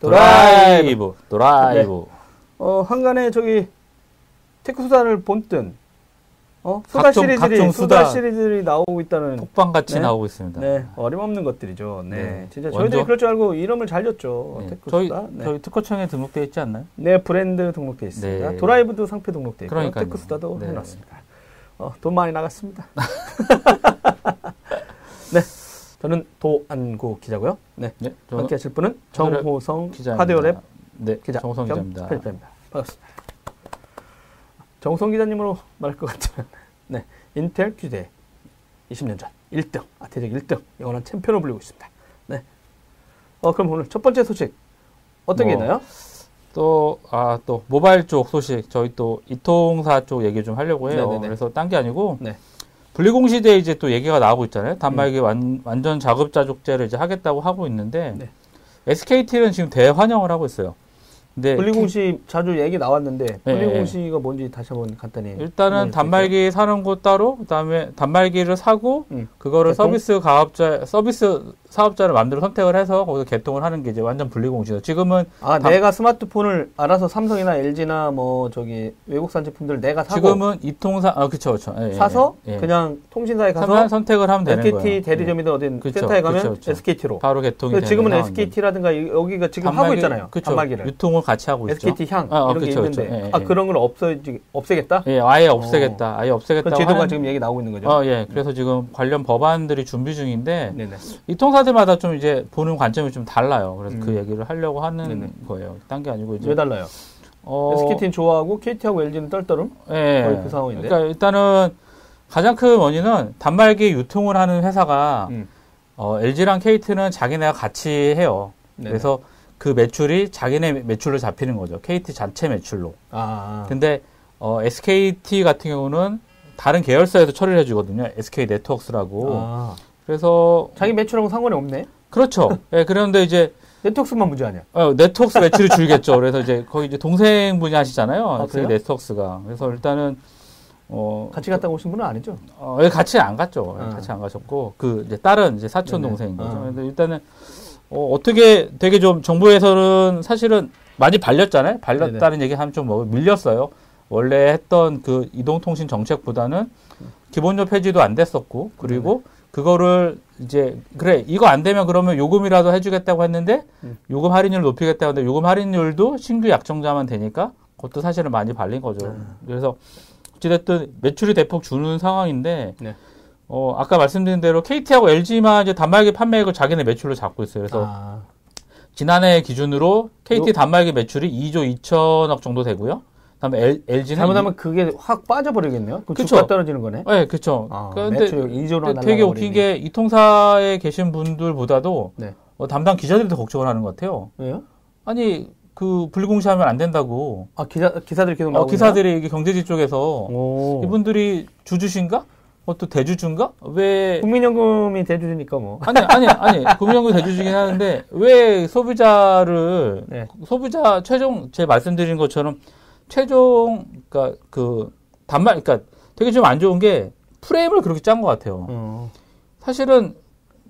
드라이브, 드라이브. 네. 어, 항간에 저기 테크 수다를 본뜬 어? 수다 각종- 시리즈들이 각종 수다 수다. 시리즈들이 나오고 있다는 폭방 같이 네. 나오고 있습니다. 네, 어림없는 것들이죠. 네. 네. 진짜 저희들이 그럴 줄 알고 이름을 잘 줬죠. 네. 테크 저희, 수다. 네. 저희 특허청에 등록되어 있지 않나요? 네, 브랜드 등록돼 있습니다. 네. 드라이브도 상표 등록돼 있고 그러니까요. 테크 수다도 네. 해놨습니다. 어, 돈 많이 나갔습니다. 네, 저는 도안구 기자고요. 네, 네. 함께 하실 분은 정호성. 하드웨어랩 네. 기자 정성 겸 기자입니다. 편집자입니다. 반갑습니다. 정성 기자님으로 말할 것 같으면 네 인텔 규제 20년 전 1등 아태적 1등 영원한 챔피언을 불리고 있습니다. 네. 어 그럼 오늘 첫 번째 소식 어떤 게 뭐, 있나요? 또, 아, 또, 모바일 쪽 소식, 저희 또, 이통사 쪽 얘기 좀 하려고 해요. 네네네. 그래서 딴 게 아니고, 네. 분리공 시대에 이제 또 얘기가 나오고 있잖아요. 단말기 완, 완전 자급자족제를 이제 하겠다고 하고 있는데, 네. SKT는 지금 대환영을 하고 있어요. 근데 분리공시 자주 얘기 나왔는데 네, 분리공시가 뭔지 다시 한번 간단히 일단은 설명해 단말기 사는 곳 따로, 그다음에 단말기를 사고 음. 그거를 개통? 서비스 가업자, 서비스 사업자를 마음대로 선택을 해서 거기서 개통을 하는 게 이제 완전 분리공시죠. 지금은 아 단- 내가 스마트폰을 알아서 삼성이나 LG나 뭐 저기 외국산 제품들 내가 사고 지금은 이통사, 아 그쵸 그쵸. 예, 예, 사서 예. 그냥 통신사에 가서 선택을 하면 되는 SKT 거예요. 예. 대리점이든 어딘 그쵸, 센터에 가면 그쵸, 그쵸. SKT로. 바로 개통이 되는 지금은. SKT라든가 여기가 지금 하고 있잖아요. 그쵸. 단말기를. 유통을 같이 하고 있죠. SKT 향 아, 어, 이런 게 그쵸, 있는데 그쵸. 예, 아 예. 그런 걸 없어 없애겠다. 예, 아예 없애겠다. 아예 그 없애겠다고 제도가 하는 지금 얘기 나오고 있는 거죠. 어, 예. 그래서 지금 관련 법안들이 준비 중인데 네네. 이 통사 들마다 좀 이제 보는 관점이 좀 달라요. 그래서 음. 그 얘기를 하려고 하는 네네. 거예요. 딴 게 아니고 이제 왜 달라요? 어, SKT는 좋아하고 KT하고 LG는 떨떠름. 예. 거의 그 상황인데. 그러니까 일단은 가장 큰 원인은 단말기 유통을 하는 회사가 음. 어, LG랑 KT는 자기네가 같이 해요. 네네. 그래서 그 매출이 자기네 매출로 잡히는 거죠. KT 자체 매출로. 아, 근데 어, SKT 같은 경우는 다른 계열사에서 처리를 해주거든요. SK 네트워크스라고. 아. 그래서 자기 매출하고 상관이 없네. 그렇죠. 예, 그런데 이제 네트워크만 문제 아니야. 어, 네트워크스 매출이 줄겠죠. 그래서 이제 거기 이제 동생분이 하시잖아요. 아, 그래요? 네트워크스가. 그래서 일단은 어, 같이 갔다 오신 분은 아니죠. 어, 예, 같이 안 갔죠. 예, 아. 같이 안 가셨고 그 이제 다른 이제 사촌 네네. 동생인 거죠. 아. 근데 일단은 어, 어떻게 되게 좀 정부에서는 사실은 많이 발렸잖아요. 발렸다는 얘기 하면 좀 뭐 밀렸어요. 원래 했던 그 이동통신 정책보다는 기본료 폐지도 안 됐었고 그리고 그거를 이제 그래 이거 안 되면 그러면 요금이라도 해주겠다고 했는데 음. 요금 할인율 높이겠다고 했는데 요금 할인율도 신규 약정자만 되니까 그것도 사실은 많이 발린 거죠. 음. 그래서 어찌됐든 매출이 대폭 주는 상황인데 네. 어 아까 말씀드린 대로 KT하고 LG만 이제 단말기 판매액을 자기네 매출로 잡고 있어요. 그래서 아, 지난해 기준으로 KT 요- 단말기 매출이 2조 2천억 정도 되고요. 그다음에 LG는 잘못하면 그게 확 빠져버리겠네요. 그쵸. 주가 떨어지는 거네. 네, 그렇죠. 아, 그런데 매출 2조로 근데 되게 웃긴 게 이 통사에 계신 분들보다도 네. 어, 담당 기자들이 더 걱정을 하는 것 같아요. 왜요? 아니 그 분리공시하면 안 된다고. 아 기자 기사들이 계속 어, 나오고 기사들이 이게 경제지 쪽에서 오. 이분들이 주주신가? 어, 또 대주주인가? 왜 국민연금이 대주주니까 뭐. 아니 아니 아니 국민연금 대주주긴 하는데 왜 소비자를 네. 소비자 최종 제 말씀드린 것처럼 최종 그러니까 그 단말 그러니까 되게 좀 안 좋은 게 프레임을 그렇게 짠 것 같아요. 어. 사실은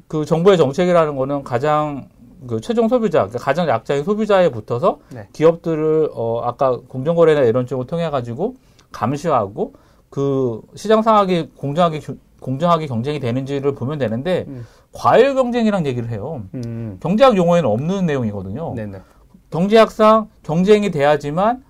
그 정부의 정책이라는 거는 가장 그 최종 소비자, 그러니까 가장 약자인 소비자에 붙어서 네. 기업들을 어 아까 공정거래나 이런 쪽을 통해 가지고 감시하고 그 시장 상황이 공정하게 겨- 공정하게 경쟁이 되는지를 보면 되는데 음. 과열 경쟁이란 얘기를 해요. 음. 경제학 용어에는 없는 내용이거든요. 네네. 경제학상 경쟁이 돼야지만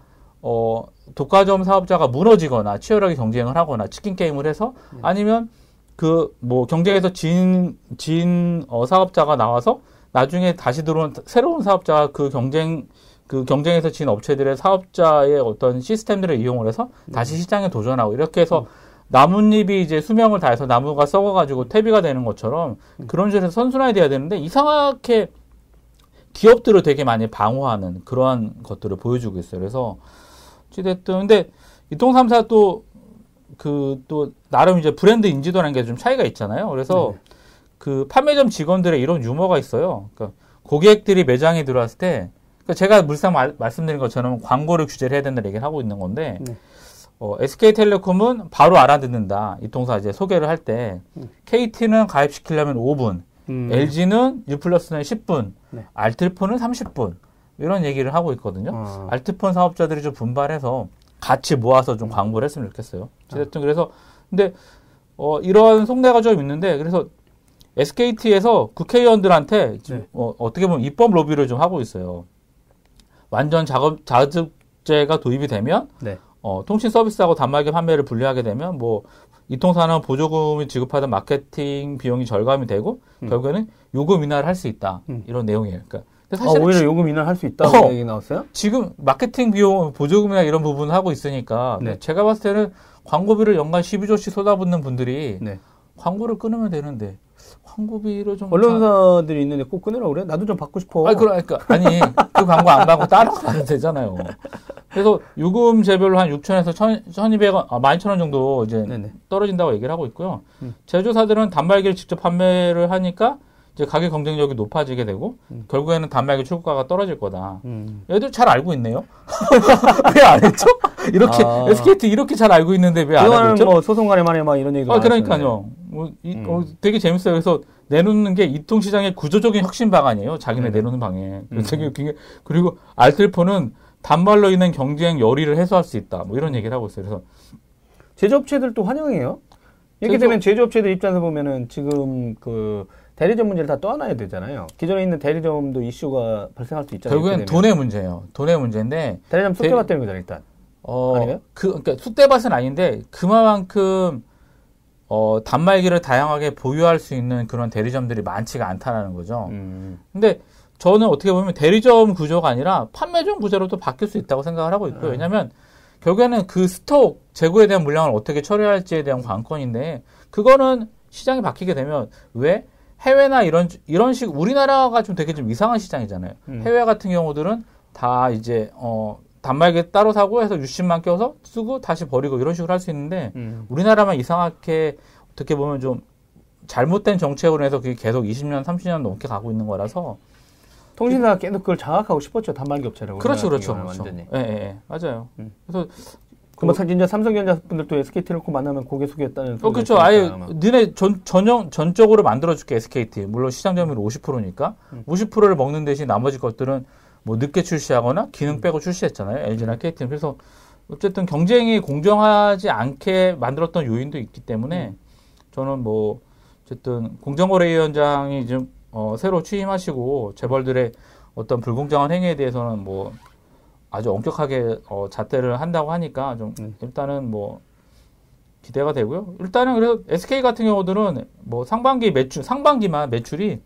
어 독과점 사업자가 무너지거나 치열하게 경쟁을 하거나 치킨 게임을 해서 아니면 그 뭐 경쟁에서 진 진 어, 사업자가 나와서 나중에 다시 들어온 새로운 사업자가 그 경쟁 그 경쟁에서 진 업체들의 사업자의 어떤 시스템들을 이용을 해서 다시 시장에 도전하고 이렇게 해서 나뭇잎이 이제 수명을 다해서 나무가 썩어가지고 퇴비가 되는 것처럼 그런 식으로 선순환이 돼야 되는데 이상하게 기업들을 되게 많이 방어하는 그러한 것들을 보여주고 있어요. 그래서 어찌됐든 근데 이통 삼사 또 그 또 나름 이제 브랜드 인지도라는 게 좀 차이가 있잖아요. 그래서 네. 그 판매점 직원들의 이런 유머가 있어요. 그러니까 고객들이 매장에 들어왔을 때 그러니까 제가 물상 말, 말씀드린 것처럼 광고를 규제를 해야 된다는 얘기를 하고 있는 건데 네. 어, SK텔레콤은 바로 알아듣는다. 이통사 이제 소개를 할 때 KT는 가입시키려면 5분, 음. LG는 U 플러스는 10분, 네. 알뜰폰은 30분. 이런 얘기를 하고 있거든요. 어. 알트폰 사업자들이 좀 분발해서 같이 모아서 좀 광고를 했으면 좋겠어요. 어쨌든 그래서 근데 어 이런 속내가 좀 있는데 그래서 SKT에서 국회의원들한테 지금 네. 어, 어떻게 보면 입법 로비를 좀 하고 있어요. 완전 작업 자급제가 도입이 되면 네. 어, 통신 서비스하고 단말기 판매를 분리하게 되면 뭐 이통사는 보조금을 지급하던 마케팅 비용이 절감이 되고 음. 결국에는 요금 인하를 할 수 있다 음. 이런 내용이에요. 그러니까 아, 사실은 오히려 지- 요금 인하 할 수 있다고 어. 얘기 나왔어요? 지금 마케팅 비용 보조금이나 이런 부분을 하고 있으니까 네. 제가 봤을 때는 광고비를 연간 12조씩 쏟아붓는 분들이 네. 광고를 끊으면 되는데 광고비를 좀 언론사들이 있는데 꼭 끊으라고 그래? 나도 좀 받고 싶어. 아니, 그러니까, 아니, 그 광고 안 받고 다른 거 받으면 되잖아요. 그래서 요금 제별로 한 6천에서 1,200원, 아, 12,000원 정도 이제 네네. 떨어진다고 얘기를 하고 있고요. 음. 제조사들은 단말기를 직접 판매를 하니까 이제 가격 경쟁력이 높아지게 되고 음. 결국에는 단말기 출고가가 떨어질 거다. 음. 얘들 잘 알고 있네요. 왜 안 했죠? 이렇게 아. SKT 이렇게 잘 알고 있는데 왜안 있죠? 뭐 소송 간에 만에 막 이런 얘기도 아. 그러니까요. 뭐, 이, 음. 어, 되게 재밌어요. 그래서 내놓는 게 이통 시장의 구조적인 혁신 방안이에요. 자기네 네네. 내놓는 방에. 음. 되게 게, 그리고 알뜰폰은 단말로 인한 경쟁 열의를 해소할 수 있다. 뭐 이런 얘기를 하고 있어요. 그래서 제조업체들도 환영해요. 이렇게 제조- 되면 제조업체들 입장에서 보면은 지금 그 대리점 문제를 다 떠안아야 되잖아요. 기존에 있는 대리점도 이슈가 발생할 수 있잖아요. 결국엔. 돈의 문제예요. 돈의 문제인데, 대리점 대- 속여봤다는 거잖아요, 일단. 어, 아닌가요? 그, 그러니까 숫대밭은 아닌데, 그만큼, 어, 단말기를 다양하게 보유할 수 있는 그런 대리점들이 많지가 않다라는 거죠. 음. 근데 저는 어떻게 보면 대리점 구조가 아니라 판매점 구조로도 바뀔 수 있다고 생각을 하고 있고요. 음. 왜냐하면 결국에는 그 스톡 재고에 대한 물량을 어떻게 처리할지에 대한 관건인데 그거는 시장이 바뀌게 되면 왜 해외나 이런 이런 식 우리나라가 좀 되게 좀 이상한 시장이잖아요. 음. 해외 같은 경우들은 다 이제 어 단말기 따로 사고 해서 유심만 껴서 쓰고 다시 버리고 이런 식으로 할 수 있는데 음. 우리나라만 이상하게 어떻게 보면 좀 잘못된 정책으로 해서 그게 계속 20년, 30년 넘게 가고 있는 거라서 통신사가 계속 그걸 장악하고 싶었죠, 단말기 업체라고. 그렇죠, 그렇죠, 그렇죠. 경우는 예, 완전히. 예, 예, 맞아요. 음. 그래서 그뭐 진짜 삼성전자 분들도 SK텔레콤 만나면 고개 숙였다는. 어, 그렇죠. 아예 아마. 너네 전 전형 전적으로 만들어줄게 SKT. 물론 시장 점유율 50%니까 음. 50%를 먹는 대신 나머지 것들은 뭐 늦게 출시하거나 음. 기능 빼고 출시했잖아요. LG나 KT는 그래서 어쨌든 경쟁이 공정하지 않게 만들었던 요인도 있기 때문에 음. 저는 뭐 어쨌든 공정거래위원장이 지금 어, 새로 취임하시고 재벌들의 어떤 불공정한 행위에 대해서는 뭐 아주 엄격하게 어, 잣대를 한다고 하니까 좀 음. 일단은 뭐 기대가 되고요. 일단은 그래서 SK 같은 경우들은 뭐 상반기 매출 상반기만 매출이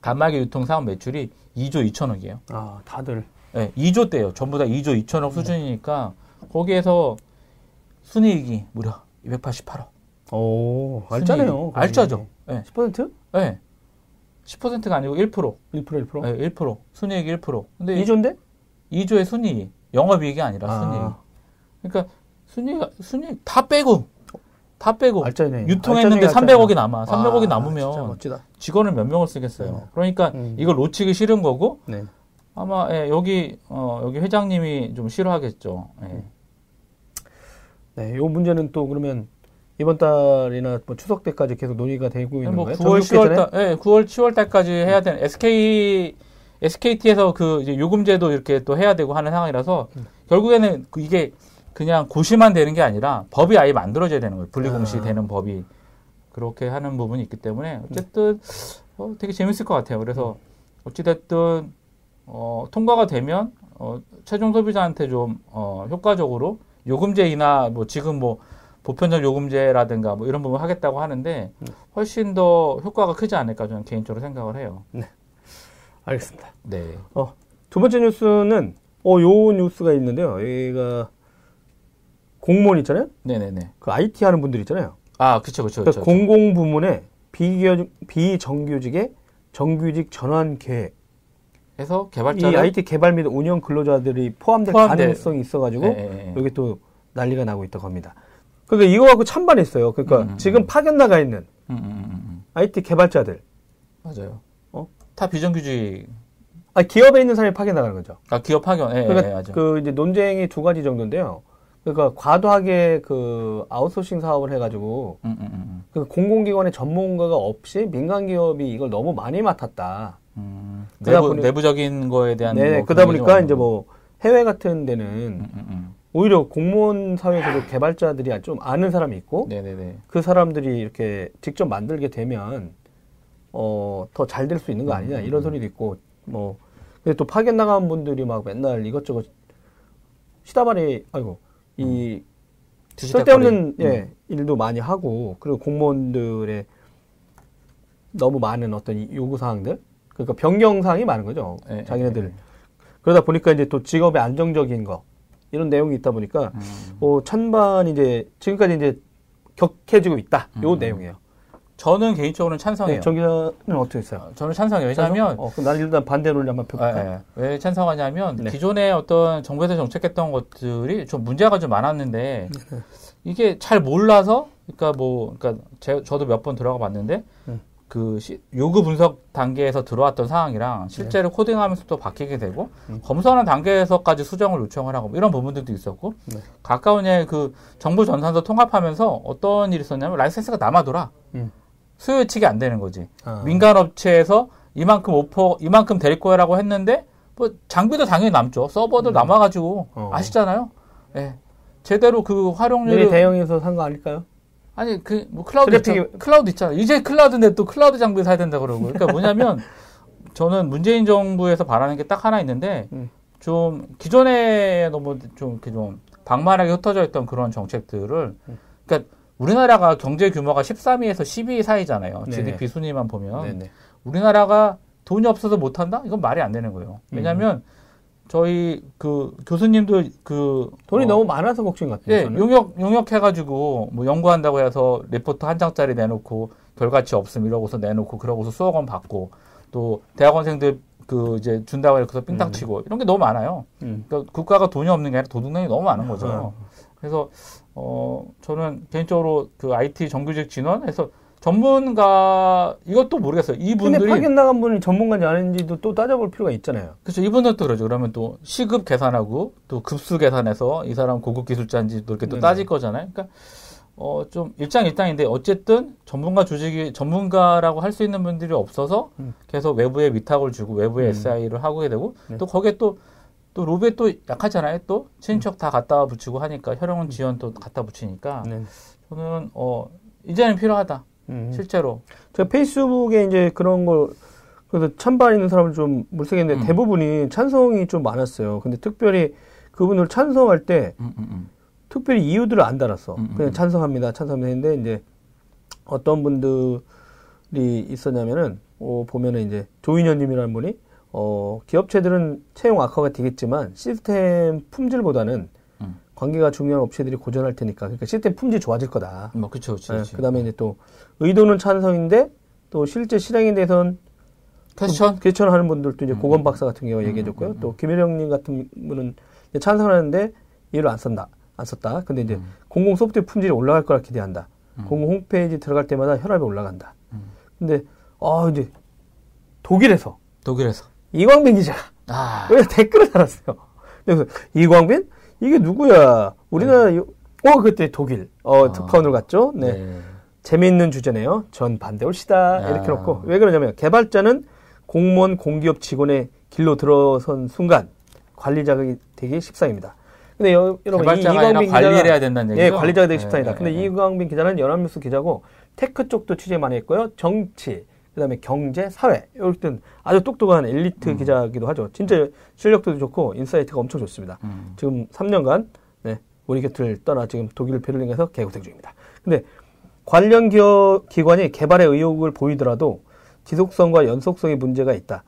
단말기 유통 사업 매출이 2조 2천억이에요. 아, 다들. 네, 2조 대요. 전부 다 2조 2천억 수준이니까 거기에서 순이익이 무려 288억. 오, 알짜네요. 알짜죠. 네. 10%? 네. 10%가 아니고 1%. 1% 1%? 네, 1%. 순이익 1%. 근데 2조인데? 2조의 순이익. 영업이익이 아니라 아. 순이익. 그러니까 순이익 순이익 다 빼고 다 빼고 알짜네. 유통했는데 알짜네, 알짜네. 300억이 남아. 300억이 와, 남으면. 직원을 몇 명을 쓰겠어요. 네. 그러니까 음. 이걸 놓치기 싫은 거고 네. 아마 예, 여기 어, 여기 회장님이 좀 싫어하겠죠. 예. 네, 요 문제는 또 그러면 이번 달이나 뭐 추석 때까지 계속 논의가 되고 있는 뭐 거예요? 9월 정기 회전에? 10월 달, 예, 9월 10월 달까지 해야 되는 SK SKT에서 그 이제 요금제도 이렇게 또 해야 되고 하는 상황이라서 음. 결국에는 그 이게 그냥 고시만 되는 게 아니라 법이 아예 만들어져야 되는 거예요. 분리공시 아. 되는 법이 그렇게 하는 부분이 있기 때문에 어쨌든 어, 되게 재밌을 것 같아요. 그래서 어찌됐든 어, 통과가 되면 어, 최종 소비자한테 좀 어, 효과적으로 요금제 인하 뭐 지금 뭐 보편적 요금제라든가 뭐 이런 부분 하겠다고 하는데 훨씬 더 효과가 크지 않을까 저는 개인적으로 생각을 해요. 알겠습니다. 네. 두 번째 뉴스는 어, 요 뉴스가 있는데요. 여기가 공무원 있잖아요. 네네네. 그 IT 하는 분들 있잖아요. 아, 그쵸, 그쵸, 그러니까 그쵸. 공공 부문의 비교, 비정규직의 정규직 전환 계획. 해서 이 개발자를 IT 개발 및 운영 근로자들이 포함될 포함돼- 가능성이 있어가지고 예, 예, 예. 여기 또 난리가 나고 있다고 합니다. 그러니까 이거 갖고 찬반했어요. 그러니까 음, 음, 지금 파견 나가 있는 음, 음, 음, 음. IT 개발자들, 맞아요. 어? 다 비정규직, 아 기업에 있는 사람이 파견 나가는 거죠. 아, 기업 파견, 예, 예, 그러니까 예, 맞아요. 그 이제 논쟁이 두 가지 정도인데요. 그러니까 과도하게 그 아웃소싱 사업을 해가지고 음, 음, 음, 음. 그 공공기관의 전문가가 없이 민간 기업이 이걸 너무 많이 맡았다. 음, 내부, 보니- 내부적인 거에 대한 네, 뭐 그러다 보니까 좀 이제 뭐 해외 같은 데는 음. 오히려 공무원 사회에서도 개발자들이 좀 아는 사람이 있고 네네네. 그 사람들이 이렇게 직접 만들게 되면 어, 더 잘 될 수 있는 거 아니냐 이런 소리도 있고 뭐 근데 또 파견 나간 분들이 막 맨날 이것저것 시다발이 아이고 이 쓸데없는 음. 예, 일도 많이 하고 그리고 공무원들의 너무 많은 어떤 이 요구 사항들 그러니까 변경 사항이 많은 거죠 예, 예, 자기네들 예. 그러다 보니까 이제 또 직업의 안정적인 거 이런 내용이 있다 보니까 음. 어, 찬반 이제 지금까지 이제 격해지고 있다 요 음. 내용이에요. 저는 개인적으로는 찬성해요. 네, 정 기자는 어떻게 했어요? 어, 저는 찬성해요. 왜냐하면 어, 그럼 난 일단 반대 논리 한번 펴볼까? 예, 예. 왜 찬성하냐면 네. 기존에 어떤 정부에서 정책했던 것들이 좀 문제가 좀 많았는데 네. 이게 잘 몰라서 그러니까 뭐 그러니까 제, 저도 몇 번 들어가 봤는데 음. 그 시- 요구 분석 단계에서 들어왔던 상황이랑 실제로 코딩하면서 또 바뀌게 되고 네. 음. 검수하는 단계에서까지 수정을 요청을 하고 뭐 이런 부분들도 있었고 네. 가까운 예그 정부 전산서 통합하면서 어떤 일이 있었냐면 라이센스가 남아돌아 음. 수요 예측이 안 되는 거지. 아. 민간 업체에서 이만큼 오퍼 이만큼 될 거라고 했는데 뭐 장비도 당연히 남죠. 서버들 남아가지고 어. 아시잖아요. 예. 제대로 그 미리 활용률을 대형에서 산 거 아닐까요? 아니 그 뭐 클라우드 트래픽이- 있잖아. 클라우드 있잖아. 이제 클라우드인데 또 클라우드 장비 사야 된다 그러고. 그러니까 뭐냐면 저는 문재인 정부에서 바라는 게 딱 하나 있는데 음. 좀 기존에 너무 좀 이렇게 좀 방만하게 흩어져 있던 그런 정책들을 음. 그러니까 우리나라가 경제 규모가 13위에서 12위 사이잖아요. 네네. GDP 순위만 보면 네네. 우리나라가 돈이 없어서 못 한다? 이건 말이 안 되는 거예요. 왜냐하면 저희 그 교수님도 그 돈이 어, 너무 많아서 걱정 같아요. 예, 저는. 용역 용역 해가지고 뭐 연구한다고 해서 리포트 한 장짜리 내놓고 결과치 없음 이러고서 내놓고 그러고서 수억 원 받고 또 대학원생들 그 이제 준다고 해서 삥땅 치고 이런 게 너무 많아요. 음. 그러니까 국가가 돈이 없는 게 아니라 도둑놈이 너무 많은 아. 거죠. 그래서 어 저는 개인적으로 그 IT 정규직 진원해서 전문가 이것도 모르겠어요. 근데 이분들이 파견 나간 분이 전문가인지 아닌지도 또 따져볼 필요가 있잖아요. 그렇죠. 이분들도 그러죠. 그러면 또 시급 계산하고 또 급수 계산해서 이 사람 고급 기술자인지 또 이렇게 또 네네. 따질 거잖아요. 그러니까 어 좀 일장일단인데 어쨌든 전문가 조직이 전문가라고 할 수 있는 분들이 없어서 음. 계속 외부에 위탁을 주고 외부에 음. SI를 하게 되고 네. 또 거기에 또 또 로비에 또 약하잖아요. 또 친인척 다 갖다 붙이고 하니까 혈연 지원 또 갖다 붙이니까 네. 저는 어 이제는 필요하다. 음. 실제로. 제가 페이스북에 이제 그런 걸 그래서 찬반 있는 사람을 좀 물색했는데 음. 대부분이 찬성이 좀 많았어요. 근데 특별히 그분을 찬성할 때 음, 음, 음. 특별히 이유들을 안 달았어. 음, 음, 그냥 음. 찬성합니다. 찬성합니다 했는데 이제 어떤 분들이 있었냐면은 어, 보면은 이제 조인현님이라는 분이 어, 기업체들은 채용 악화가 되겠지만 시스템 품질보다는 음. 관계가 중요한 업체들이 고전할 테니까 그러니까 시스템 품질 좋아질 거다. 뭐 그렇죠. 그 다음에 이제 또 의도는 찬성인데 또 실제 실행에 대해서는 퀘스천 개천하는 분들도 이제 음. 고건 박사 같은 경우 음, 얘기해줬고요. 음, 음. 또 김혜령님 같은 분은 찬성하는데 이를 안 썼다. 안 썼다. 근데 이제 음. 공공 소프트웨어 품질이 올라갈 거라 기대한다. 음. 공공 홈페이지 들어갈 때마다 혈압이 올라간다. 음. 근데 아 이제 독일에서 독일에서 이광빈 기자가 아왜 댓글을 달았어요. 그래서 이광빈 이게 누구야? 우리나라 이- 어 그때 독일 어 아. 특파원을 갔죠. 네. 네. 재미있는 주제네요. 전 반대 올시다. 아. 이렇게 놓고. 왜 그러냐면, 개발자는 공무원, 공기업 직원의 길로 들어선 순간 관리 자격이 되기 십상입니다. 근데 여, 여러분, 이 이광빈 관리를 해야 된다는 예, 얘기죠. 관리자가 되기 네, 십상이다. 네, 근데 네. 이광빈 기자는 연합뉴스 기자고, tech 쪽도 취재 많이 했고요. 정치, 그 다음에 경제, 사회. 이런 아주 똑똑한 엘리트 음. 기자기도 하죠. 진짜 실력도 좋고, insight가 엄청 좋습니다. 음. 지금 3년간 네, 우리 곁을 떠나 지금 독일 베를린에서 개고생 중입니다. 근데 관련 기업 기관이 개발에 의욕을 보이더라도 지속성과 연속성의 문제가 있다.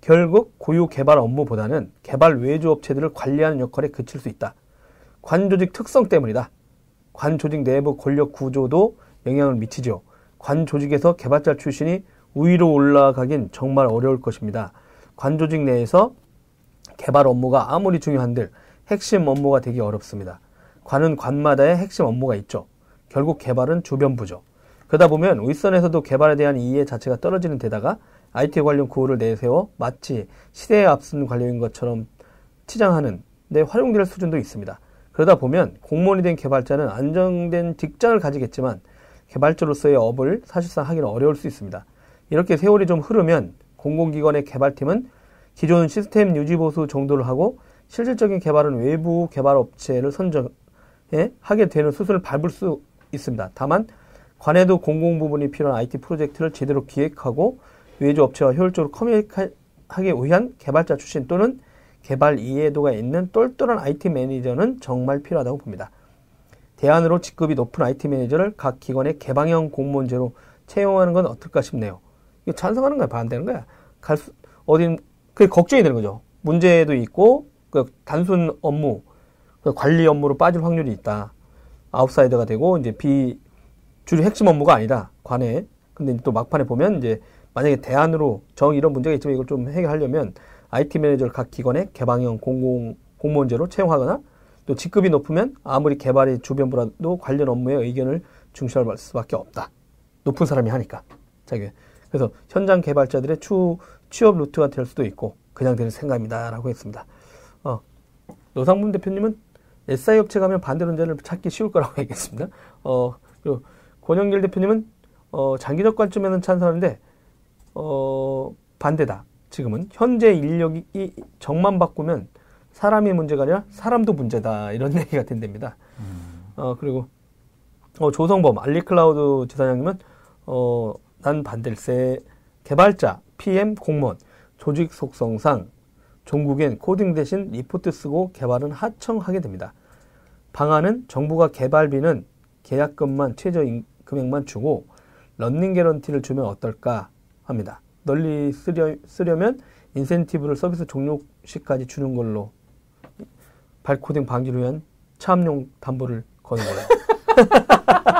결국 고유 개발 업무보다는 개발 외주 업체들을 관리하는 역할에 그칠 수 있다. 관 조직 특성 때문이다. 관 조직 내부 권력 구조도 영향을 미치죠. 관 조직에서 개발자 출신이 우위로 올라가긴 정말 어려울 것입니다. 관 조직 내에서 개발 업무가 아무리 중요한들 핵심 업무가 되기 어렵습니다. 관은 관마다의 핵심 업무가 있죠. 결국 개발은 주변부죠. 그러다 보면 윗선에서도 개발에 대한 이해 자체가 떨어지는 데다가 IT 관련 구호를 내세워 마치 시대에 앞선 관료인 것처럼 치장하는 데 활용될 수준도 있습니다. 그러다 보면 공무원이 된 개발자는 안정된 직장을 가지겠지만 개발자로서의 업을 사실상 하기는 어려울 수 있습니다. 이렇게 세월이 좀 흐르면 공공기관의 개발팀은 기존 시스템 유지 보수 정도를 하고 실질적인 개발은 외부 개발 업체를 선정해 하게 되는 수순을 밟을 수 있습니다. 다만 관에도 공공 부분이 필요한 IT 프로젝트를 제대로 기획하고 외주 업체와 효율적으로 커뮤니케이하기 위한 개발자 출신 또는 개발 이해도가 있는 똘똘한 IT 매니저는 정말 필요하다고 봅니다. 대안으로 직급이 높은 IT 매니저를 각 기관의 개방형 공무원제로 채용하는 건 어떨까 싶네요. 이거 찬성하는 거야, 반대하는 거야? 갈 수, 어딘, 그게 걱정이 되는 거죠. 문제도 있고, 그 단순 업무, 그 관리 업무로 빠질 확률이 있다. 아웃사이더가 되고, 이제 비, 주류 핵심 업무가 아니다. 관에. 근데 또 막판에 보면 이제 만약에 대안으로 정 이런 문제가 있지만 이걸 좀 해결하려면 IT 매니저를 각 기관의 개방형 공공, 공무원제로 채용하거나 또 직급이 높으면 아무리 개발이 주변부라도 관련 업무에 의견을 중시할 수밖에 없다. 높은 사람이 하니까. 자기. 그래서 현장 개발자들의 추, 취업 루트가 될 수도 있고 그냥 되는 생각입니다라고 했습니다. 어, 노상문 대표님은 SI 업체 가면 반대 논제를 찾기 쉬울 거라고 얘기했습니다. 어, 그리고 권영길 대표님은 어, 장기적 관점에는 찬성하는데 어, 반대다. 지금은 현재 인력이 정만 바꾸면 사람이 문제가 아니라 사람도 문제다 이런 얘기가 된답니다. 음. 어 그리고 어, 조성범 알리클라우드 지사장님은 어, 난 반댈세 개발자, PM, 공무원, 조직 속성상 종국엔 코딩 대신 리포트 쓰고 개발은 하청하게 됩니다. 방안은 정부가 개발비는 계약금만 최저 금액만 주고 running guarantee를 주면 어떨까 합니다. 널리 쓰려, 쓰려면 인센티브를 서비스 종료 시까지 주는 걸로 발코딩 방지를 위한 차압용 담보를 거는 거예요.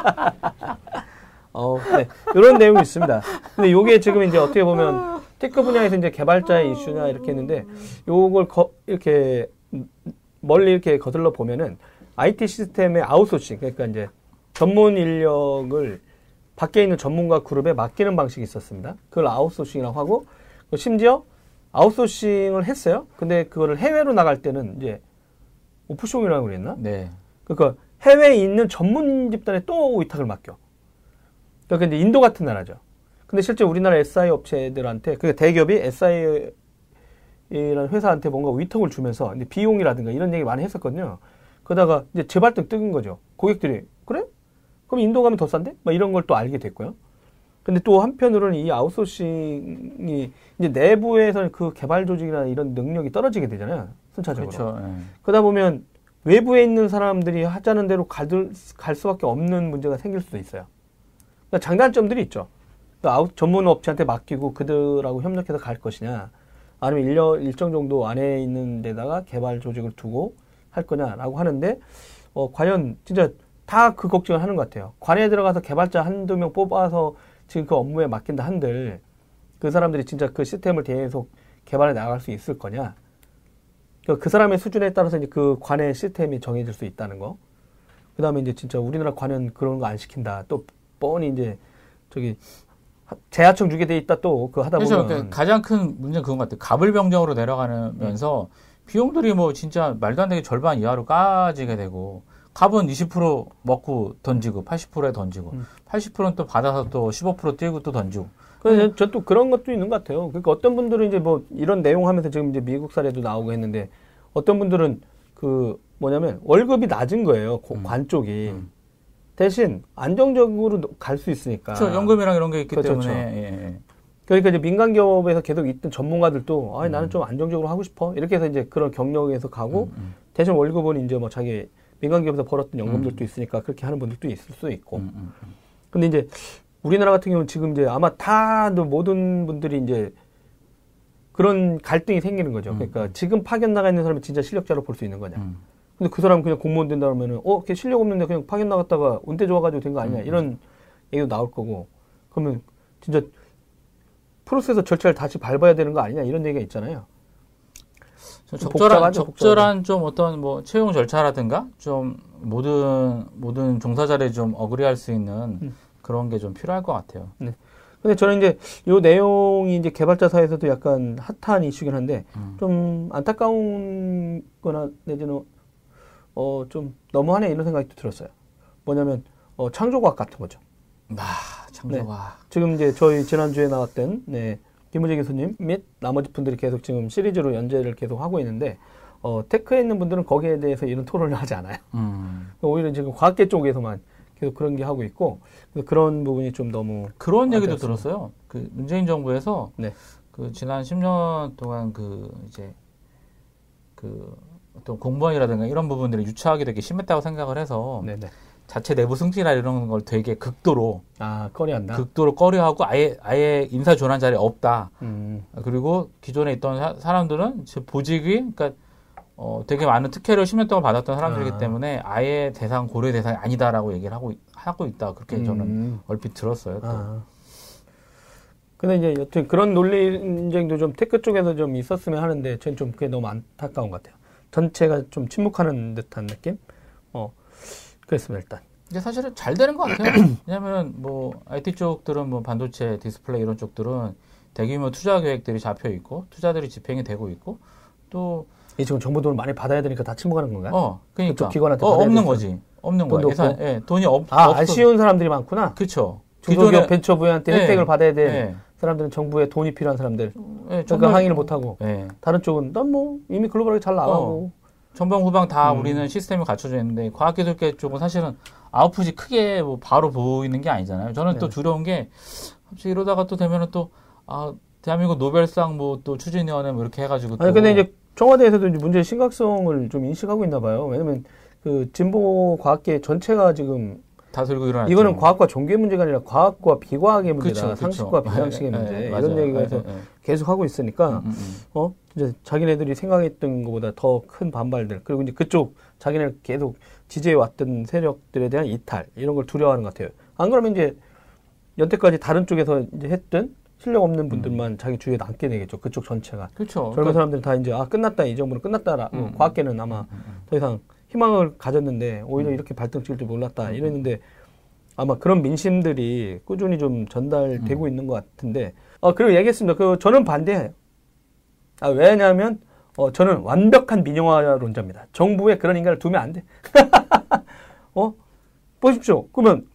이런 내용이 있습니다. 근데 요게 지금 이제 어떻게 보면 tech 분야에서 이제 개발자의 이슈냐 이렇게 했는데 요걸 거, 이렇게 멀리 이렇게 거슬러 보면은 IT 시스템의 아웃소싱 그러니까 이제 전문 인력을 밖에 있는 전문가 그룹에 맡기는 방식이 있었습니다. 그걸 아웃소싱이라고 하고 심지어 아웃소싱을 했어요. 근데 그거를 해외로 나갈 때는 이제 offshore이라고 그랬나? 네. 그러니까 해외에 있는 전문 집단에 또 위탁을 맡겨. 그러니까 이제 인도 같은 나라죠. 근데 실제 우리나라 SI 업체들한테 그 대기업이 SI라는 회사한테 뭔가 위탁을 주면서 비용이라든가 이런 얘기 많이 했었거든요. 그러다가 이제 재발등 뜨는 거죠. 고객들이 그래? 그럼 인도 가면 더 싼데? 막 이런 걸 또 알게 됐고요. 근데 또 한편으로는 이 아웃소싱이 이제 내부에서 그 개발 조직이나 이런 능력이 떨어지게 되잖아요. 순차적으로. 그렇죠. 예. 그러다 보면 외부에 있는 사람들이 하자는 대로 갈, 갈 수밖에 없는 문제가 생길 수도 있어요. 그러니까 장단점들이 있죠. 그러니까 아웃 전문 업체한테 맡기고 그들하고 협력해서 갈 것이냐, 아니면 일년 일정 정도 안에 있는 데다가 개발 조직을 두고 할 거냐라고 하는데 어, 과연 진짜 다 그 걱정을 하는 것 같아요. 관에 들어가서 개발자 한두 명 뽑아서 지금 그 업무에 맡긴다 한들 그 사람들이 진짜 그 시스템을 계속 개발해 나갈 수 있을 거냐. 그, 그 사람의 수준에 따라서 이제 그 관의 시스템이 정해질 수 있다는 거. 그 다음에 이제 진짜 우리나라 관은 그런 거 안 시킨다. 또 뻔히 이제 저기 재하청 주게 돼 있다 또 그 하다 보면 그렇죠. 가장 큰 문제는 그건 것 같아요. 가불병정으로 내려가면서 음. 비용들이 뭐 진짜 말도 안 되게 절반 이하로 까지게 되고 갑은 20% 먹고 던지고 80%에 던지고 음. 80%는 또 받아서 또 15% 띄고 또 던지고. 그래서 저 또 그런 것도 있는 것 같아요. 그러니까 어떤 분들은 이제 뭐 이런 내용 하면서 지금 이제 미국 사례도 나오고 했는데 어떤 분들은 그 뭐냐면 월급이 낮은 거예요. 음. 관 쪽이. 음. 대신 안정적으로 갈 수 있으니까. 그렇죠. 연금이랑 이런 게 있기 그렇죠. 때문에. 그렇죠. 예, 예. 그러니까 이제 민간 기업에서 계속 있던 전문가들도 아, 음. 나는 좀 안정적으로 하고 싶어. 이렇게 해서 이제 그런 경력에서 가고 음, 음. 대신 월급은 이제 뭐 자기 민간 기업에서 벌었던 연금들도 음. 있으니까 그렇게 하는 분들도 있을 수 있고. 음, 근데 이제 우리나라 같은 경우는 지금 이제 아마 다 모든 분들이 이제 그런 갈등이 생기는 거죠. 그러니까 지금 파견 나가 있는 사람이 진짜 실력자로 볼 수 있는 거냐. 근데 그 사람 그냥 공무원 된다 그러면은 어, 걔 실력 없는데 그냥 파견 나갔다가 운대 좋아가지고 된 거 아니냐 이런 얘기도 나올 거고 그러면 진짜 프로세서 절차를 다시 밟아야 되는 거 아니냐 이런 얘기가 있잖아요. 적절한 복잡하죠, 적절한 좀 어떤 뭐 채용 절차라든가 좀 모든 모든 종사자를 좀 어그리할 수 있는 음. 그런 게 좀 필요할 것 같아요. 네. 근데 저는 이제 요 내용이 이제 개발자 사이에서도 약간 핫한 이슈긴 한데 음. 좀 안타까운 거나 내지는 어, 좀 너무하네 이런 생각이 들었어요. 뭐냐면 어, 창조과학 같은 거죠. 아, 창조과학. 네. 지금 이제 저희 지난주에 나왔던 네, 김우재 교수님 및 나머지 분들이 계속 지금 시리즈로 연재를 계속 하고 있는데 어, 테크에 있는 분들은 거기에 대해서 이런 토론을 하지 않아요. 음. 오히려 지금 과학계 쪽에서만 계속 그런 게 하고 있고 그런 부분이 좀 너무 그런 얘기도. 들었어요. 그 문재인 정부에서 네. 그 지난 10년 동안 그 이제 그 어떤 공무원이라든가 이런 부분들이 유착이 되게 심했다고 생각을 해서 네네. 자체 내부 승진이나 이런 걸 되게 극도로 아 꺼려한다. 극도로 꺼려하고 아예 아예 인사 전환 자리 없다. 음, 그리고 기존에 있던 사- 사람들은 즉 보직이 그러니까 어 되게 많은 특혜를 10년 동안 받았던 사람들이기 아. 때문에 아예 대상 고려 대상이 아니다라고 얘기를 하고 있- 하고 있다. 그렇게 저는 음. 얼핏 들었어요. 또. 아. 근데 이제 여튼 그런 논리쟁도 좀 tech 쪽에서 좀 있었으면 하는데 저는 좀 그게 너무 안타까운 것 같아요. 전체가 좀 침묵하는 듯한 느낌? 어, 그랬습니다, 일단. 이게 사실은 잘 되는 것 같아요. 왜냐하면 뭐 IT 쪽들은 뭐 반도체, 디스플레이 이런 쪽들은 대규모 투자 계획들이 잡혀 있고 투자들이 집행이 되고 있고 또이 지금 정부 돈을 많이 받아야 되니까 다 침묵하는 건가요? 어, 그러니까 그쪽 기관한테 어, 없는. 거지. 없는 거야. 예산. 예, 돈이 없, 아, 없어. 아쉬운 사람들이 많구나. 그쵸. 중소기업 벤처부한테 네. 혜택을 받아야 될 예, 사람들은 정부에 돈이 필요한 사람들. 예, 그러니까 항의를 못 하고. 예, 다른 쪽은 난 뭐 이미 글로벌하게 잘 나가고. 전방 후방 다 음. 우리는 시스템이 갖춰져 있는데 과학기술계 쪽은 사실은 아웃풋이 크게 뭐 바로 보이는 게 아니잖아요. 저는 또 네. 두려운 게 갑자기 이러다가 또 되면은 또 아, 대한민국 노벨상 뭐 또 추진위원회 뭐 이렇게 해가지고 아니 또 근데 이제 청와대에서도 이제 문제의 심각성을 좀 인식하고 있나 봐요. 왜냐면 그 진보 과학계 전체가 지금 다 들고 일어났죠. 이거는 과학과 종교의 문제가 아니라 과학과 비과학의 문제다. 그쵸, 그쵸. 상식과 비상식의 예, 문제. 예, 이런 맞아요. 얘기가 예, 해서 예, 예. 계속 하고 있으니까 음, 음, 음. 어 이제 자기네들이 생각했던 것보다 더 큰 반발들 그리고 이제 그쪽 자기네 계속 지지해 왔던 세력들에 대한 이탈 이런 걸 두려워하는 것 같아요. 안 그러면 이제 여태까지 다른 쪽에서 이제 했던 실력 없는 분들만 자기 주위에 남게 되겠죠. 그쪽 전체가. 그렇죠. 젊은 사람들은 다 이제 아 끝났다 이 정부는 끝났다라 음. 과학계는 아마 더 이상 희망을 가졌는데 오히려 이렇게 발등 찍을 줄 몰랐다 이랬는데 아마 그런 민심들이 꾸준히 좀 전달되고 있는 것 같은데. 어 그리고 얘기했습니다. 그 저는 반대해요. 아 왜냐하면 어 저는 완벽한 민영화론자입니다. 정부에 그런 인간을 두면 안 돼. 어? 보십시오. 그러면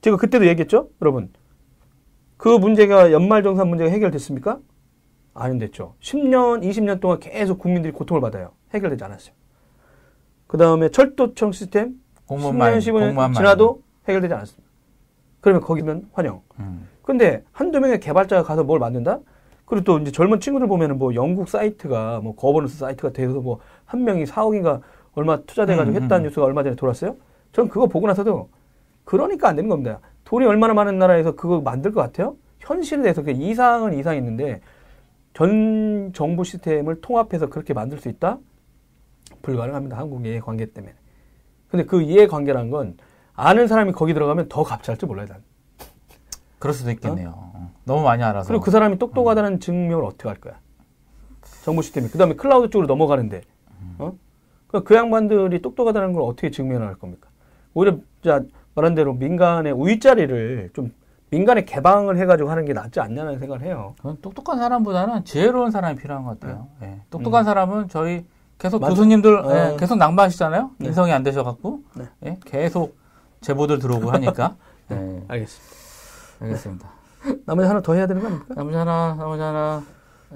제가 그때도 얘기했죠? 여러분. 그 문제가 연말정산 문제가 해결됐습니까? 안 됐죠. 10년, 20년 동안 계속 국민들이 고통을 받아요. 해결되지 않았어요. 그 다음에 철도청 시스템 공무원만 10년, 15년 공무원만 지나도 해결되지 않았습니다. 그러면 거기는 환영. 음. 근데 한두 명의 개발자가 가서 뭘 만든다? 그리고 또 이제 젊은 친구들 보면은 뭐 영국 사이트가 뭐 거버넌스 사이트가 돼서 뭐 한 명이 4억인가 얼마 투자돼가지고 음, 했다는 음. 뉴스가 얼마 전에 돌았어요. 전 그거 보고 나서도 그러니까 안 되는 겁니다. 돈이 얼마나 많은 나라에서 그거 만들 것 같아요? 현실에 대해서 그 이상은 이상이 있는데 전 정부 시스템을 통합해서 그렇게 만들 수 있다? 불가능합니다. 한국 이해관계 때문에. 근데 그 이해관계란 건 아는 사람이 거기 들어가면 더 갑질할 줄 몰라요. 난. 그럴 수도 있겠네요. 어. 너무 많이 알아서. 그리고 그 사람이 똑똑하다는 증명을 어떻게 할 거야? 정부 시스템이. 그 다음에 클라우드 쪽으로 넘어가는데, 어? 그, 그 양반들이 똑똑하다는 걸 어떻게 증명을 할 겁니까? 오히려, 자, 말한 대로 민간의 우위자리를 좀, 민간의 개방을 해가지고 하는 게 낫지 않냐는 생각을 해요. 똑똑한 사람보다는 지혜로운 사람이 필요한 것 같아요. 예. 똑똑한 사람은 저희 계속 맞아. 교수님들 어. 예, 계속 낭비하시잖아요. 네. 인성이 안 되셔갖고 네. 예, 계속 제보들 들어오고 하니까. 예, 알겠습니다. 알겠습니다. 나머지 하나 더 해야 되는 거 아닙니까? 나머지 하나, 나머지 하나.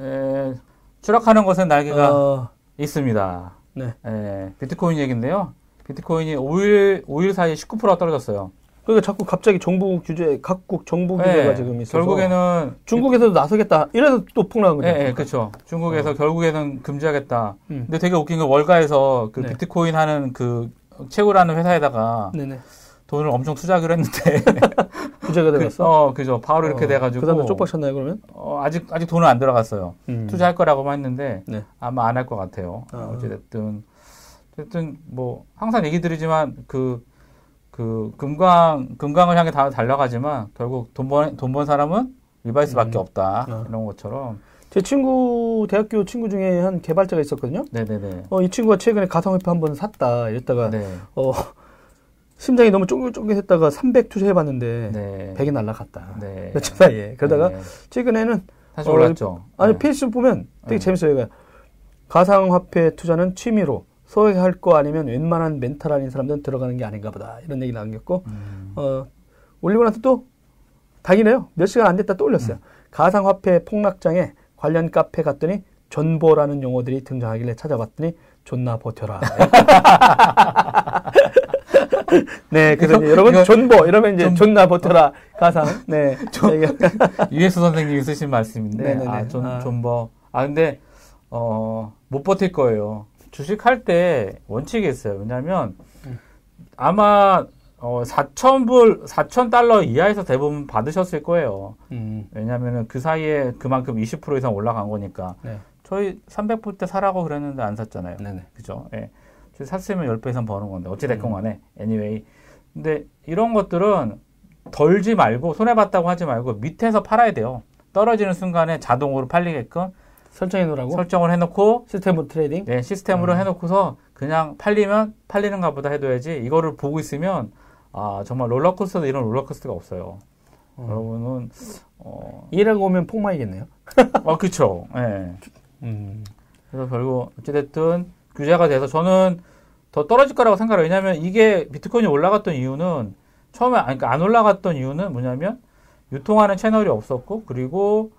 예, 추락하는 것엔 날개가 어, 있습니다. 네. 예, 비트코인 얘기인데요. 비트코인이 5일, 5일 사이에 19%가 떨어졌어요. 그러니까 자꾸 갑자기 정부 규제, 각국 정부 규제가 예, 지금 있어서. 결국에는 중국에서도 나서겠다. 이래서 또 폭락한 거죠. 예, 예, 그렇죠. 중국에서 결국에는 금지하겠다. 음. 근데 되게 웃긴 건 월가에서 그 네. 비트코인 하는 그 채굴하는 회사에다가 네네. 돈을 엄청 투자하기로 했는데 규제가 그, 되었어. 어, 그죠. 바로 이렇게 어, 돼가지고 그 다음에 쪽박 쳤나요, 그러면? 어, 아직 아직 돈은 안 들어갔어요. 음. 투자할 거라고만 했는데 네. 아마 안 할 것 같아요. 아. 어찌됐든 어쨌든 뭐 항상 얘기 드리지만 그 그 금강 금강을 향해 다 달려가지만 결국 돈번 돈 번 사람은 리바이스밖에 음. 없다 아. 이런 것처럼 제 친구, 대학교 친구 중에 한 개발자가 있었거든요. 네네네 어, 이 친구가 최근에 가상화폐 한 번 샀다. 이랬다가, 네 어, 심장이 너무 쫑긋쫑긋했다가 300 투자해봤는데, 네. 100이 날라갔다. 네. 며칠 사이에. 그러다가 네. 최근에는, 다시 어, 올랐죠. 아니, 네. 페이스북 보면 되게 네. 재밌어요. 가상화폐 투자는 취미로, 소액할 거 아니면 웬만한 멘탈 아닌 사람들은 들어가는 게 아닌가 보다. 이런 얘기 남겼고, 음. 어, 올리고 나서 또, 당이네요. 몇 시간 안 됐다 또 올렸어요. 가상화폐 폭락장에 관련 카페 갔더니 존버라는 용어들이 등장하길래 찾아봤더니 존나 버텨라. 네, 그래서 이제 여러분 이거 존버 이러면 이제 좀- 존나 버텨라 가상. 네, 이게- 유해수 선생님이 쓰신 말씀인데 네네네. 아, 좀, 아. 좀 뭐. 아 근데 어, 못 버틸 거예요. 주식할 때 원칙이 있어요. 왜냐하면 음. 아마 어, 4,000불, 4,000달러 이하에서 대부분 받으셨을 거예요. 음, 왜냐하면 그 사이에 그만큼 20% 이상 올라간 거니까. 네, 저희 300불 때 사라고 그랬는데 안 샀잖아요. 네네. 그죠? 예. 저희 샀으면 10배 이상 버는 건데, 어찌됐건 음. 간에, anyway. 근데 이런 것들은 덜지 말고, 손해봤다고 하지 말고, 밑에서 팔아야 돼요. 떨어지는 순간에 자동으로 팔리게끔 설정해 놓으라고 설정을 해놓고, 시스템으로 trading. 네, 시스템으로 음. 해놓고서 그냥 팔리면 팔리는가 보다 해둬야지, 이거를 보고 있으면, 아, 정말 롤러코스터도 이런 롤러코스터가 없어요. 어. 여러분은, 어, 이라고 오면 폭망이겠네요. 아, 그쵸. 예. 음, 그래서 결국 어찌됐든 규제가 돼서 저는 더 떨어질 거라고 생각해요. 왜냐하면 이게 비트코인이 올라갔던 이유는 처음에 아니, 그러니까 안 올라갔던 이유는 뭐냐면 유통하는 채널이 없었고 그리고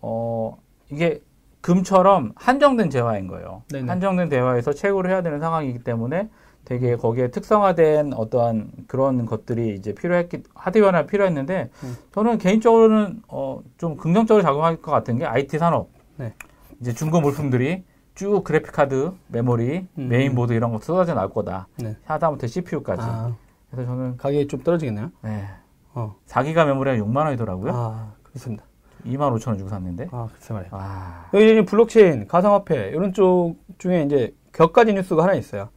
어 이게 금처럼 한정된 재화인 거예요. 네네. 한정된 대화에서 채굴을 해야 되는 상황이기 때문에 되게 거기에 특성화된 어떠한 그런 것들이 이제 필요했기 하드웨어나 필요했는데 음. 저는 개인적으로는 어 좀 긍정적으로 작용할 것 같은 게 IT 산업 네. 이제 중고 물품들이 쭉 그래픽 카드, 메모리, 음. 메인보드 이런 거 쏟아져 나올 거다. 네. 하다못해 CPU까지. 아, 그래서 저는 가격이 좀 떨어지겠네요. 네. 어, 4기가 메모리가 6만 원이더라고요. 아, 그렇습니다. 2만 5천 원 주고 샀는데. 아, 글쎄 말이에요. 아. 여기 이제 블록체인, 가상화폐 이런 쪽 중에 이제 곁가지 뉴스가 하나 있어요.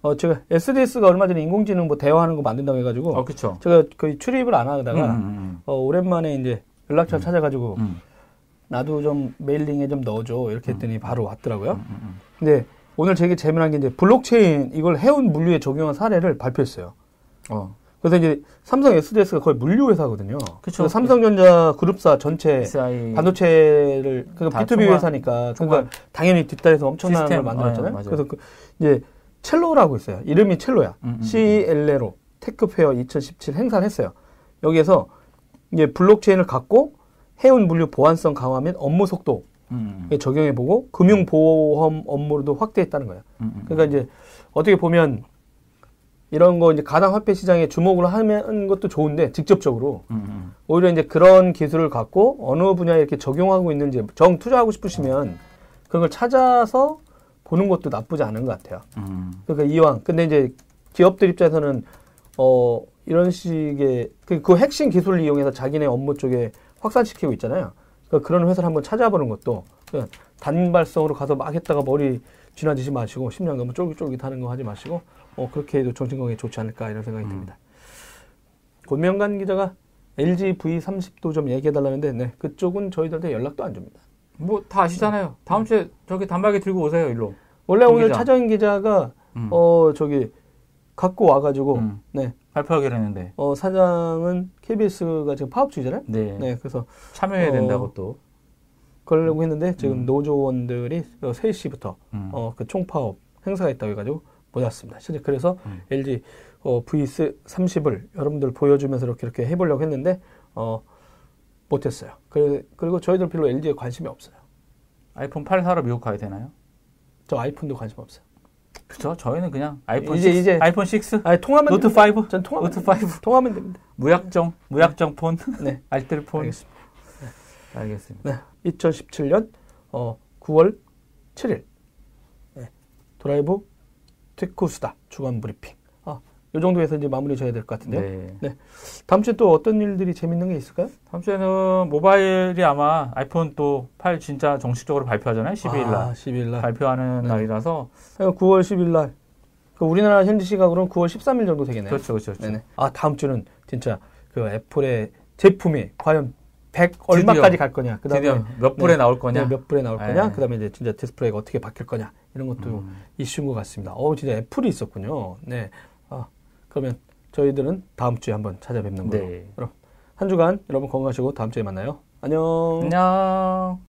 어, 제가 SDS가 얼마 전에 인공지능 뭐 대화하는 거 만든다고 해가지고 어, 그쵸. 제가 거의 출입을 안 하다가 음, 음, 어, 오랜만에 이제 연락처 찾아가지고 음, 음, 나도 좀 메일링에 좀 넣어줘 이렇게 했더니 바로 왔더라고요. 음, 음. 근데 오늘 되게 재미난 게 이제 블록체인 이걸 해운 물류에 적용한 사례를 발표했어요. 어. 그래서 이제 삼성 SDS가 거의 물류 회사거든요. 그래서 삼성전자 그룹사 전체 SI 반도체를 그러니까 다 B2B 총괄- 회사니까 총괄 그러니까 당연히 뒷단에서 엄청난 시스템, 걸 만들었잖아요. 어, 맞아요. 그래서 그 이제 첼로라고 있어요. 이름이 첼로야. 음, 음, CLL로 테크페어 2017 행사를 했어요. 여기에서 이제 블록체인을 갖고 해운 물류 보안성 강화 및 업무 속도에 음, 음, 적용해보고 금융보험 업무로도 확대했다는 거예요. 음, 음. 그러니까 이제 어떻게 보면 이런 거 이제 가상 화폐 시장에 주목을 하는 것도 좋은데 직접적으로 음, 음. 오히려 이제 그런 기술을 갖고 어느 분야에 이렇게 적용하고 있는지 정 투자하고 싶으시면 그런 걸 찾아서 보는 것도 나쁘지 않은 것 같아요. 음. 그러니까 이왕 근데 이제 기업들 입장에서는 어 이런 식의 그, 그 핵심 기술을 이용해서 자기네 업무 쪽에 확산시키고 있잖아요. 그러니까 그런 회사를 한번 찾아보는 것도 단발성으로 가서 막 했다가 머리 쥐나지지 마시고 심장 너무 쫄깃쫄깃하는 거 하지 마시고 어 그렇게 해도 정신 건강에 좋지 않을까 이런 생각이 음. 듭니다. 권명관 기자가 LG V30도 좀 얘기해 달라는데 네, 그쪽은 저희들한테 연락도 안 줍니다. 뭐 다 아시잖아요. 다음 주에 저기 단말기 들고 오세요, 일로. 원래 정 오늘 기자. 차정 기자가 음. 어 저기 갖고 와가지고 음. 네 발표하기로 했는데. 어, 사장은 KBS가 지금 파업 중이잖아요. 네. 네, 그래서 참여해야 어, 된다고 또. 그러려고 했는데 지금 음. 노조원들이 3시부터 음. 어, 그 총파업 행사가 있다고 해가지고 못 왔습니다. 실제 그래서 음. LG 어, V30을 여러분들 보여주면서 이렇게 이렇게 해보려고 했는데 어, 못했어요. 그, 그리고 저희들 별로 LG에 관심이 없어요. 아이폰 8 사러 미국 가야 되나요? 저 아이폰도 관심 없어요. 그죠? 저희는 그냥 아이폰 이제- 6, 이제- 아이폰 6, 아니 통화면 노트 됩니다. 5, 전 통화면 노트 됩니다. 5, 통화면 됩니다. 무약정, 무약정 폰, 네, 알뜰 폰. 알겠습니다. 알겠습니다. 네, 2017년 어, 9월 7일 네, 드라이브 테크 수다 주간 브리핑. 아, 요 정도에서 이제 마무리 져야 될 것 같은데요. 네. 다음 주에 또 어떤 일들이 재밌는 게 있을까요? 다음 주에는 모바일이 아마 아이폰 또 8 진짜 정식적으로 발표하잖아요. 12일 날. 아, 12일 날. 발표하는 네. 날이라서. 9월 10일 날. 그 우리나라 현지 시각으로는 9월 13일 정도 되겠네요. 그렇죠, 그렇죠. 그렇죠. 네네. 아, 다음 주는 진짜 그 애플의 제품이 과연 100 얼마까지 갈 거냐. 그다음에 몇 불에 네. 나올 거냐. 네, 몇 불에 나올 거냐. 네. 그다음에 이제 진짜 디스플레이가 어떻게 바뀔 거냐. 이런 것도 음. 이슈인 것 같습니다. 어, 진짜 애플이 있었군요. 네. 아, 그러면 저희들은 다음 주에 한번 찾아뵙는 걸로. 네. 그럼 한 주간 여러분 건강하시고 다음 주에 만나요. 안녕. 안녕.